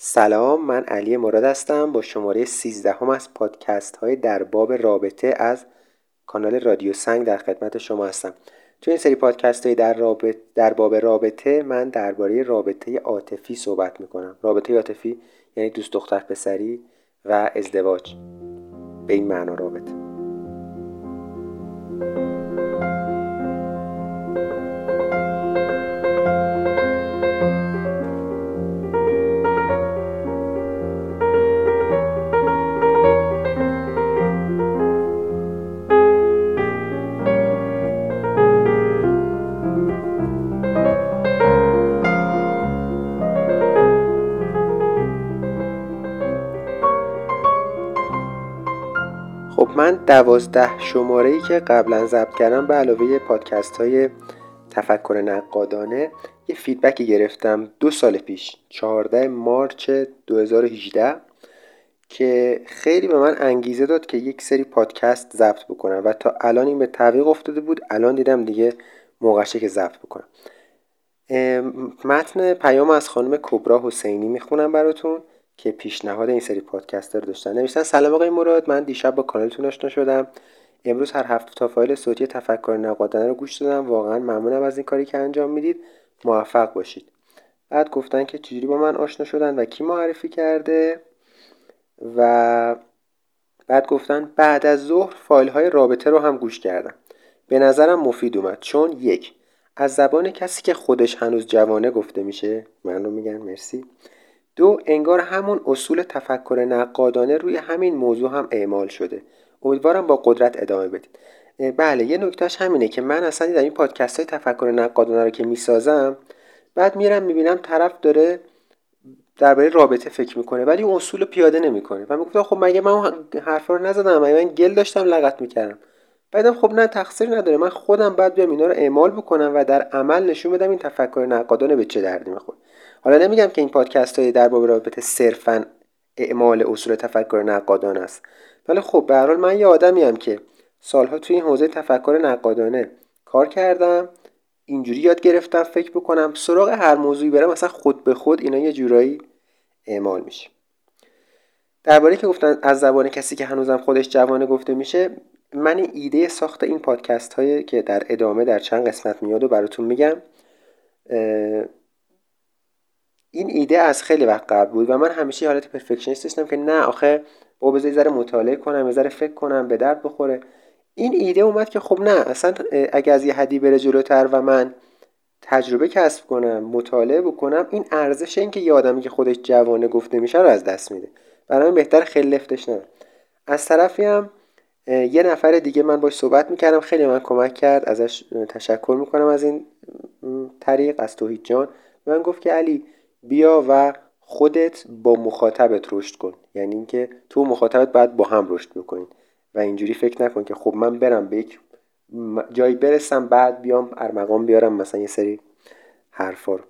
سلام من علی مراد هستم. با شماره 13 هم از پادکست های در باب رابطه از کانال رادیو سنگ در خدمت شما هستم. تو این سری پادکست های در, رابط در باب رابطه من درباره رابطه عاطفی صحبت می‌کنم. رابطه عاطفی یعنی دوست دختر پسری و ازدواج. به این معنا رابطه. من دوازده شماره ای که قبلا ضبط کردم به علاوه پادکست های تفکر نقادانه یه فیدبکی گرفتم دو سال پیش 14 مارچ 2018 که خیلی به من انگیزه داد که یک سری پادکست ضبط بکنم و تا الان این به تعویق افتاده بود الان دیدم دیگه موقعشه که ضبط بکنم. متن پیام از خانم کبرا حسینی می‌خونم براتون. که پیشنهاد این سری پادکستر داشتن. نوشتن سلام آقای مراد من دیشب با کانالتون آشنا شدم. امروز هر هفته تا فایل صوتی تفکر نقادانه رو گوش دادم. واقعا ممنونم از این کاری که انجام می‌دید. موفق باشید. بعد گفتن که چجوری با من آشنا شدن و کی معرفی کرده و بعد گفتن بعد از ظهر فایل های رابطه رو هم گوش کردم. به نظرم مفید اومد. چون یک از زبان کسی که خودش هنوز جوانه گفته میشه. من رو میگن مرسی. دو انگار همون اصول تفکر نقادانه روی همین موضوع هم اعمال شده. امیدوارم با قدرت ادامه بدید. بله یه نکتهش همینه که من اصلا در این پادکست های تفکر نقادانه رو که می‌سازم بعد میرم می‌بینم طرف داره درباره رابطه فکر می‌کنه ولی اون اصول پیاده نمی‌کنه. و می‌گفتم خب مگه من حرفا رو نزدم؟ مگه من گل داشتم لغت می‌کردم؟ بعدم خب نه تقصیر نداره. من خودم بعد بیام اینا رو اعمال بکنم و در عمل نشون بدم این تفکر نقادانه به چه دردی می‌خوره. حالا نمیگم که این پادکست های در باب رابطه صرفا اعمال اصول تفکر نقادانه است. ولی خب به حال من یه آدمی هم که سالها توی این حوزه تفکر نقادانه کار کردم اینجوری یاد گرفتم فکر بکنم سراغ هر موضوعی برم مثلا خود به خود اینا یه جورایی اعمال میشه. درباره که گفتن از زبان کسی که هنوزم خودش جوانه گفته میشه من ایده ساخت این پادکست هایی که در ادامه در چند قسمت میاد و براتون میگم این ایده از خیلی وقت قبل بود و من همیشه حالت پرفکشنیست داشتم که نه آخه با بذار ذره مطالعه کنم یه ذره فکر کنم به درد بخوره. این ایده اومد که خب نه اصلا اگه از یه حدی بره جلوتر و من تجربه کسب کنم مطالعه بکنم این ارزش این که یه آدمی که خودش جوانه گفته میشه رو از دست میده. برای بهتر خیلی لفتش نه. از طرفی هم یه نفر دیگه من باش صحبت می‌کردم خیلی من کمک کرد ازش تشکر می‌کنم از این طریق از توحید جان. من گفت که علی بیا و خودت با مخاطبت رشد کن. یعنی اینکه تو مخاطبت باید با هم رشد بکنین. و اینجوری فکر نکن که خب من برم به یک جایی برسم بعد بیام ارمغان بیارم مثلا یه سری حرفا رو.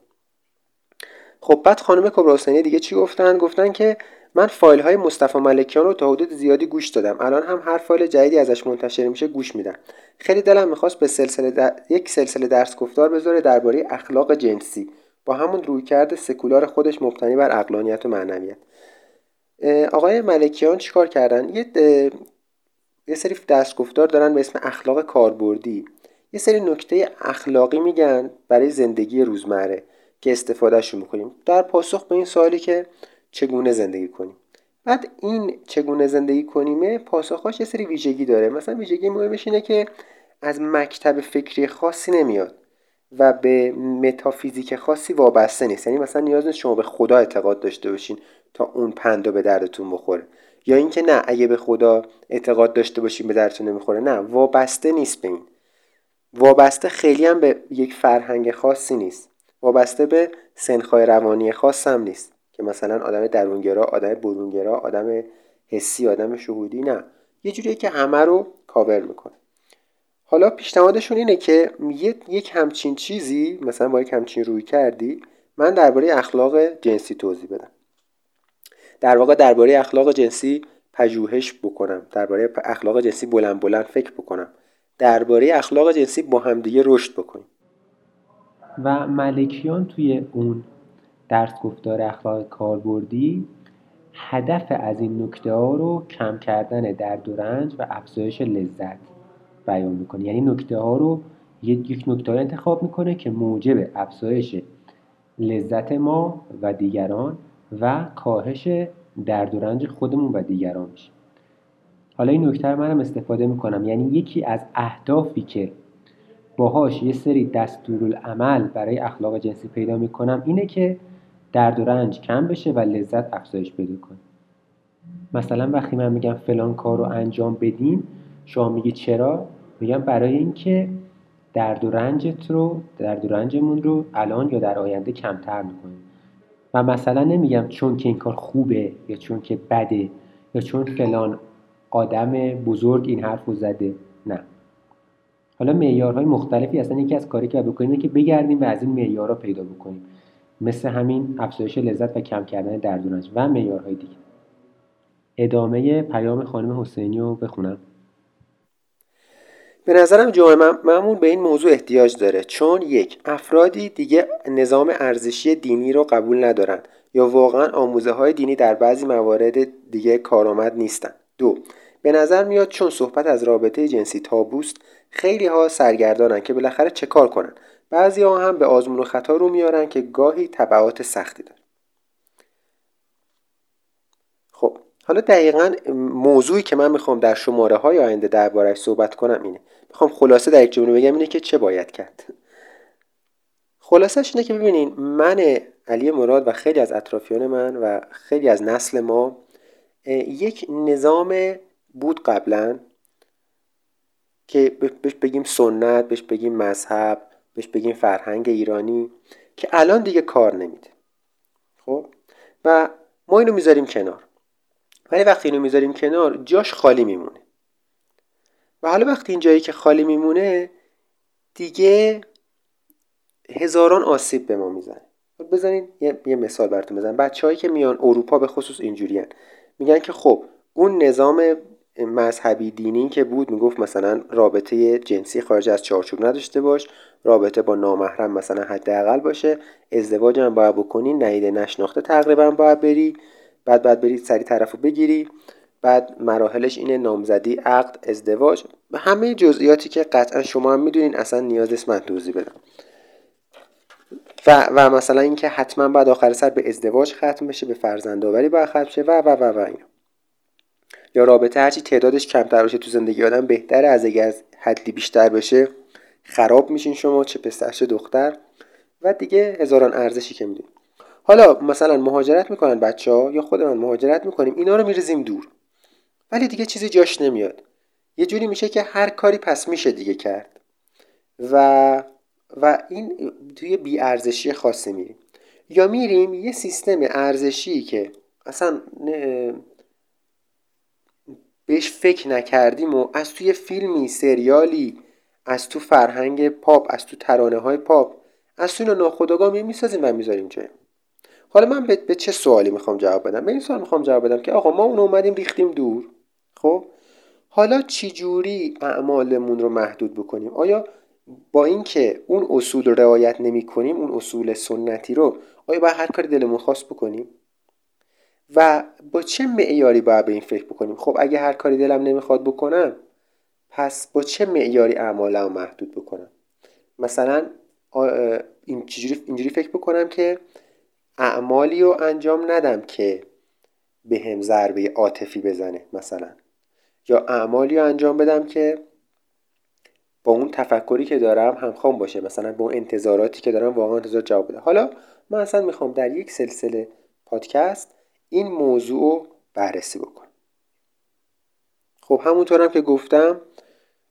خب بعد خانم کبرا دیگه چی گفتن؟ گفتن که من فایل های مصطفی ملکیان رو تا حدود زیادی گوش دادم. الان هم هر فایل جدیدی ازش منتشر میشه گوش میدم. خیلی دلم می‌خواست به سلسله یک سلسله درس گفتار بذاره درباره اخلاق جنسی. با همون رویکرد سکولار خودش مبتنی بر اقلانیت و معنویت. آقای ملکیان چیکار کردن؟ یه یه سری دستگفتار دارن به اسم اخلاق کاربردی. یه سری نکته اخلاقی میگن برای زندگی روزمره که استفادهشون می‌کنیم. در پاسخ به این سوالی که چگونه زندگی کنیم؟ بعد این چگونه زندگی کنیمه پاسخاش یه سری ویژگی داره. مثلا ویژگی مهمش اینه که از مکتب فکری خاصی نمیاد. و به متافیزیک خاصی وابسته نیست. یعنی مثلا نیاز نیست شما به خدا اعتقاد داشته باشین تا اون پندا به دردتون بخوره. یا اینکه نه اگه به خدا اعتقاد داشته باشین به دردتون نمی‌خوره نه وابسته نیست به این. وابسته خیلی هم به یک فرهنگ خاصی نیست. وابسته به سنخای روانی خاص هم نیست. که مثلا آدم درونگرا آدم برونگرا آدم حسی آدم شهودی نه. یه جوریه که همه رو کاور می‌کنه. حالا پیشنهادشون اینه که یک همچین چیزی مثلا با یک همچین روی کردی من درباره اخلاق جنسی توضیح بدم. در واقع درباره اخلاق جنسی پژوهش بکنم. درباره اخلاق جنسی بلند بلند فکر بکنم. درباره اخلاق جنسی با همدیگه رشد بکنیم. و ملکیان توی اون درس گفتار اخلاق کاربردی هدف از این نکته ها رو کم کردن درد و رنج و افزایش لذت. بیان می‌کنه. یعنی نکته ها رو یک نکته انتخاب می‌کنه که موجب افزایش لذت ما و دیگران و کاهش درد و رنج خودمون و دیگران میشه حالا این نکته رو منم استفاده می‌کنم. یعنی یکی از اهدافی که باهاش یه سری دستورالعمل برای اخلاق جنسی پیدا می‌کنم اینه که درد و رنج کم بشه و لذت افزایش پیدا کنه. مثلا وقتی من میگم فلان کار رو انجام بدین شما میگی چرا؟ میگم برای اینکه درد و رنجت رو درد و رنجمون رو الان یا در آینده کمتر می‌کنیم. و مثلا نمیگم چون که این کار خوبه یا چون که بده یا چون فلان آدم بزرگ این حرف رو زده نه. حالا معیارهای مختلفی هستن یکی از کاری که بکنیم که بگردیم و از این معیارها پیدا بکنیم. مثل همین افزایش لذت و کم کردن درد و و معیارهای دیگه. ادامه پیام خانم حسینی رو بخونم. به نظرم جامعه معمول به این موضوع احتیاج داره. چون یک افرادی دیگه نظام ارزشی دینی رو قبول ندارن یا واقعا آموزه های دینی در بعضی موارد دیگه کارآمد نیستن. دو به نظر میاد چون صحبت از رابطه جنسی تابوست خیلی ها سرگردانن که بالاخره چه کار کنن. بعضی ها هم به آزمون و خطا رو میارن که گاهی تبعات سختی داره خب حالا دقیقا موضوعی که من می‌خوام در شماره های آینده دربارهش صحبت کنم اینه. می‌خوام خلاصه در یک جمله بگم اینه که چه باید کرد. خلاصش اینه که ببینین من علی مراد و خیلی از اطرافیان من و خیلی از نسل ما یک نظام بود قبلا که بهش بگیم سنت بهش بگیم مذهب بهش بگیم فرهنگ ایرانی که الان دیگه کار نمیده. خب؟ و ما اینو می‌ذاریم کنار. ولی وقتی اینو می‌ذاریم کنار جاش خالی میمونه. و حالا وقتی این جایی که خالی میمونه دیگه هزاران آسیب به ما می‌زنه. بزنین یه, یه مثال براتون بزنم. بچههایی که میان اروپا به خصوص اینجوریان میگن که خب اون نظام مذهبی دینی که بود می‌گفت مثلا رابطه جنسی خارج از چارچوب نداشته باش رابطه با نامحرم مثلا حداقل باشه ازدواج هم باید بکنی نیده نشناخته تقریبا باید بری. بعد بعد بری سری طرف رو بگیری. بعد مراحلش اینه نامزدی عقد ازدواج همه جزئیاتی که قطعا شما هم می‌دونین اصلا نیاز نیست من توضیح بدم. و, و مثلا اینکه حتما بعد آخر سر به ازدواج ختم بشه به فرزندآوری باید ختم شه و و و و اینا. یا رابطه هرچی تعدادش کمتر باشه تو زندگی آدم بهتره. از اگر از حدی بیشتر بشه خراب میشین شما چه پسر چه دختر. و دیگه هزاران ارزشی که می‌دونیم حالا مثلا مهاجرت می‌کنن بچه ها یا خود من مهاجرت می‌کنیم اینا رو میریزیم دور. ولی دیگه چیزی جاش نمیاد. یه جوری میشه که هر کاری پس میشه دیگه کرد. و و این توی بی ارزشی خاصی میریم. یا میریم یه سیستم ارزشی که اصلا بهش فکر نکردیم و از توی فیلمی سریالی از تو فرهنگ پاپ از تو ترانه های پاپ از تو اینا ناخداگاه می‌سازیم و می‌ذاریم جای حالا من به, به چه سوالی می‌خوام جواب بدم؟ به این سوال می‌خوام جواب بدم که آقا ما اون اومدیم ریختیم دور. خب؟ حالا چجوری اعمالمون رو محدود بکنیم؟ آیا با اینکه اون اصول رو رعایت نمی کنیم اون اصول سنتی رو آیا باید هر کاری دلمون خواست بکنیم؟ و با چه معیاری باید به این فکر بکنیم؟ خب اگه هر کاری دلم نمی‌خواد بکنم پس با چه معیاری اعمالم محدود بکنم؟ مثلا اینجوری, اینجوری فکر بکنم که اعمالی رو انجام ندم که به هم ضربه عاطفی بزنه مثلا. یا اعمالی رو انجام بدم که با اون تفکری که دارم همخوان باشه. مثلا با اون انتظاراتی که دارم واقعا انتظار جواب بده. حالا من اصلا می‌خوام در یک سلسله پادکست این موضوع رو بررسی بکنم. خب همونطورم که گفتم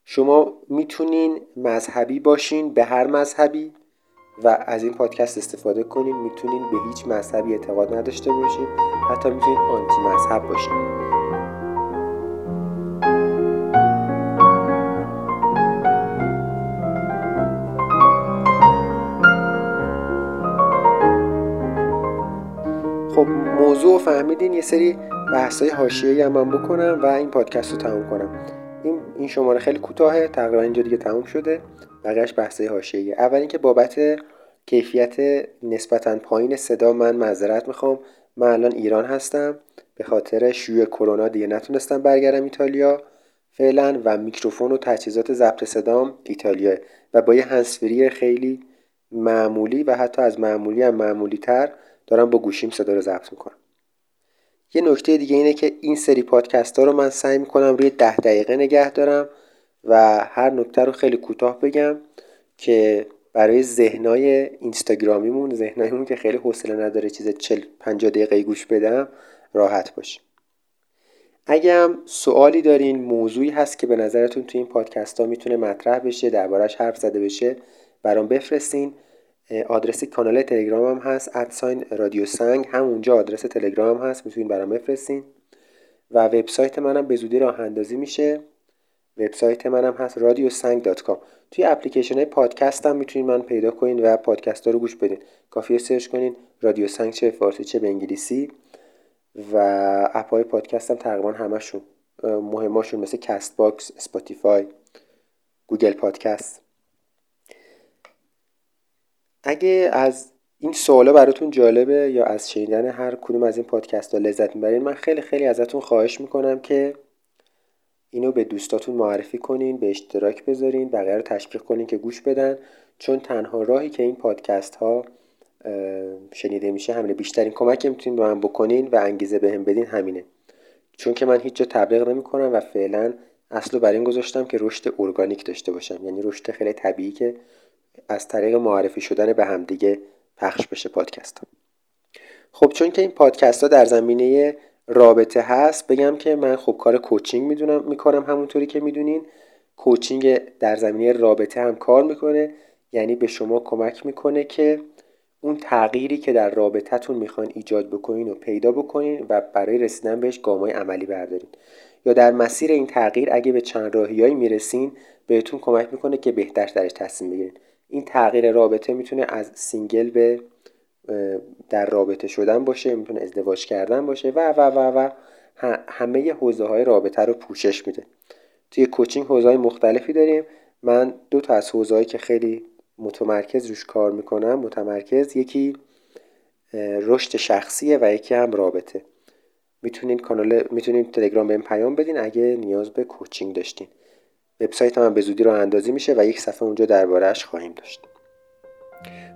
شما می‌تونین مذهبی باشین به هر مذهبی. و از این پادکست استفاده کنین می‌تونین به هیچ مذهبی اعتقاد نداشته باشین حتی می‌تونین آنتی مذهب باشین. خب موضوع فهمیدین یه سری بحث های حاشیه‌ای هم من بکنم و این پادکست رو تموم کنم. این این شماره خیلی کوتاهه تقریبا اینجا دیگه تموم شده. بقیهش بحث های حاشیه‌ای اول اینکه بابت کیفیت نسبتا پایین صدا من معذرت می‌خوام. من الان ایران هستم. به خاطر شیوع کرونا دیگه نتونستم برگردم ایتالیا. فعلا و میکروفون و تجهیزات ضبط صدام ایتالیا. و با یه هنسفری خیلی معمولی و حتی از معمولی هم معمولی تر دارم با گوشیم صدا رو ضبط می‌کنم. یه نکته دیگه اینه که این سری پادکست ها رو من سعی می‌کنم روی ده دقیقه نگه دارم. و هر نکته رو خیلی کوتاه بگم که برای ذهنای اینستاگرامیمون ذهنایمون که خیلی حوصله نداره چیز 40 50 دقیقه گوش بدم راحت باشه. اگه هم سوالی دارین موضوعی هست که به نظرتون توی این پادکست ها می‌تونه مطرح بشه دربارش حرف زده بشه برام بفرستین. آدرس کانال تلگرام هم هست at sign رادیو سنگ. همونجا آدرس تلگرام هست می‌تونین برام بفرستین. و وبسایت منم به زودی راه اندازی میشه. وبسایت منم هست رادیو سنگ dot com. توی اپلیکیشن های پادکست هم می‌تونین من پیدا کنین و پادکست ها رو گوش بدین. کافیه search کنین رادیو سنگ چه فارسی چه به انگلیسی. و app های پادکست هم تقریبا همشون مهماشون مثل Castbox Spotify گوگل پادکست. اگه از این سوالا براتون جالبه یا از شنیدن هر کدوم از این پادکست ها لذت می‌برین من خیلی خیلی ازتون خواهش می‌کنم که اینو به دوستاتون معرفی کنین به اشتراک بذارین بقیه رو تشویق کنین که گوش بدن. چون تنها راهی که این پادکست ها شنیده میشه همینه. بیشترین کمک که می‌تونین به من بکنین و انگیزه بهم بدین همینه. چون که من هیچ جا تبلیغ نمی‌کنم و فعلا اصل بر این گذاشتم که رشد ارگانیک داشته باشم. یعنی رشد خیلی طبیعی که از طریق معرفی شدن به همدیگه پخش بشه پادکست. ها خب چون که این پادکست ها در زمینه رابطه هست بگم که من خب کار کوچینگ می‌دونم می‌کنم همونطوری که می‌دونین. کوچینگ در زمینه رابطه هم کار می‌کنه. یعنی به شما کمک می‌کنه که اون تغییری که در رابطتون می‌خواین ایجاد بکنین و پیدا بکنین و برای رسیدن بهش گامای عملی بردارین. یا در مسیر این تغییر اگه به چند راهی‌هایی می‌رسین بهتون کمک می‌کنه که بهتر درش تصمیم بگیرین. این تغییر رابطه می‌تونه از single به در رابطه شدن باشه می‌تونه ازدواج کردن باشه و و و و همه حوزه های رابطه رو پوشش میده. توی coaching حوزه های مختلفی داریم. من دو تا از حوزه که خیلی متمرکز روش کار می‌کنم متمرکز یکی رشد شخصیه و یکی هم رابطه. می‌تونین کانال می‌تونین تلگرام بهم پیام بدین اگه نیاز به کوچینگ داشتین. وبسایت هم به زودی رو اندازی میشه و یک صفحه اونجا دربارهش خواهیم داشت.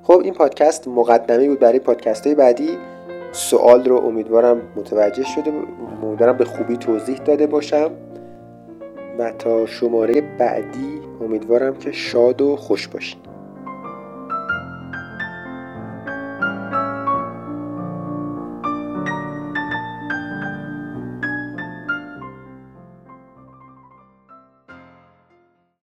خب این پادکست مقدمه بود برای پادکست های بعدی. سوال رو امیدوارم متوجه شده امیدوارم به خوبی توضیح داده باشم. و تا شماره بعدی امیدوارم که شاد و خوش باشین.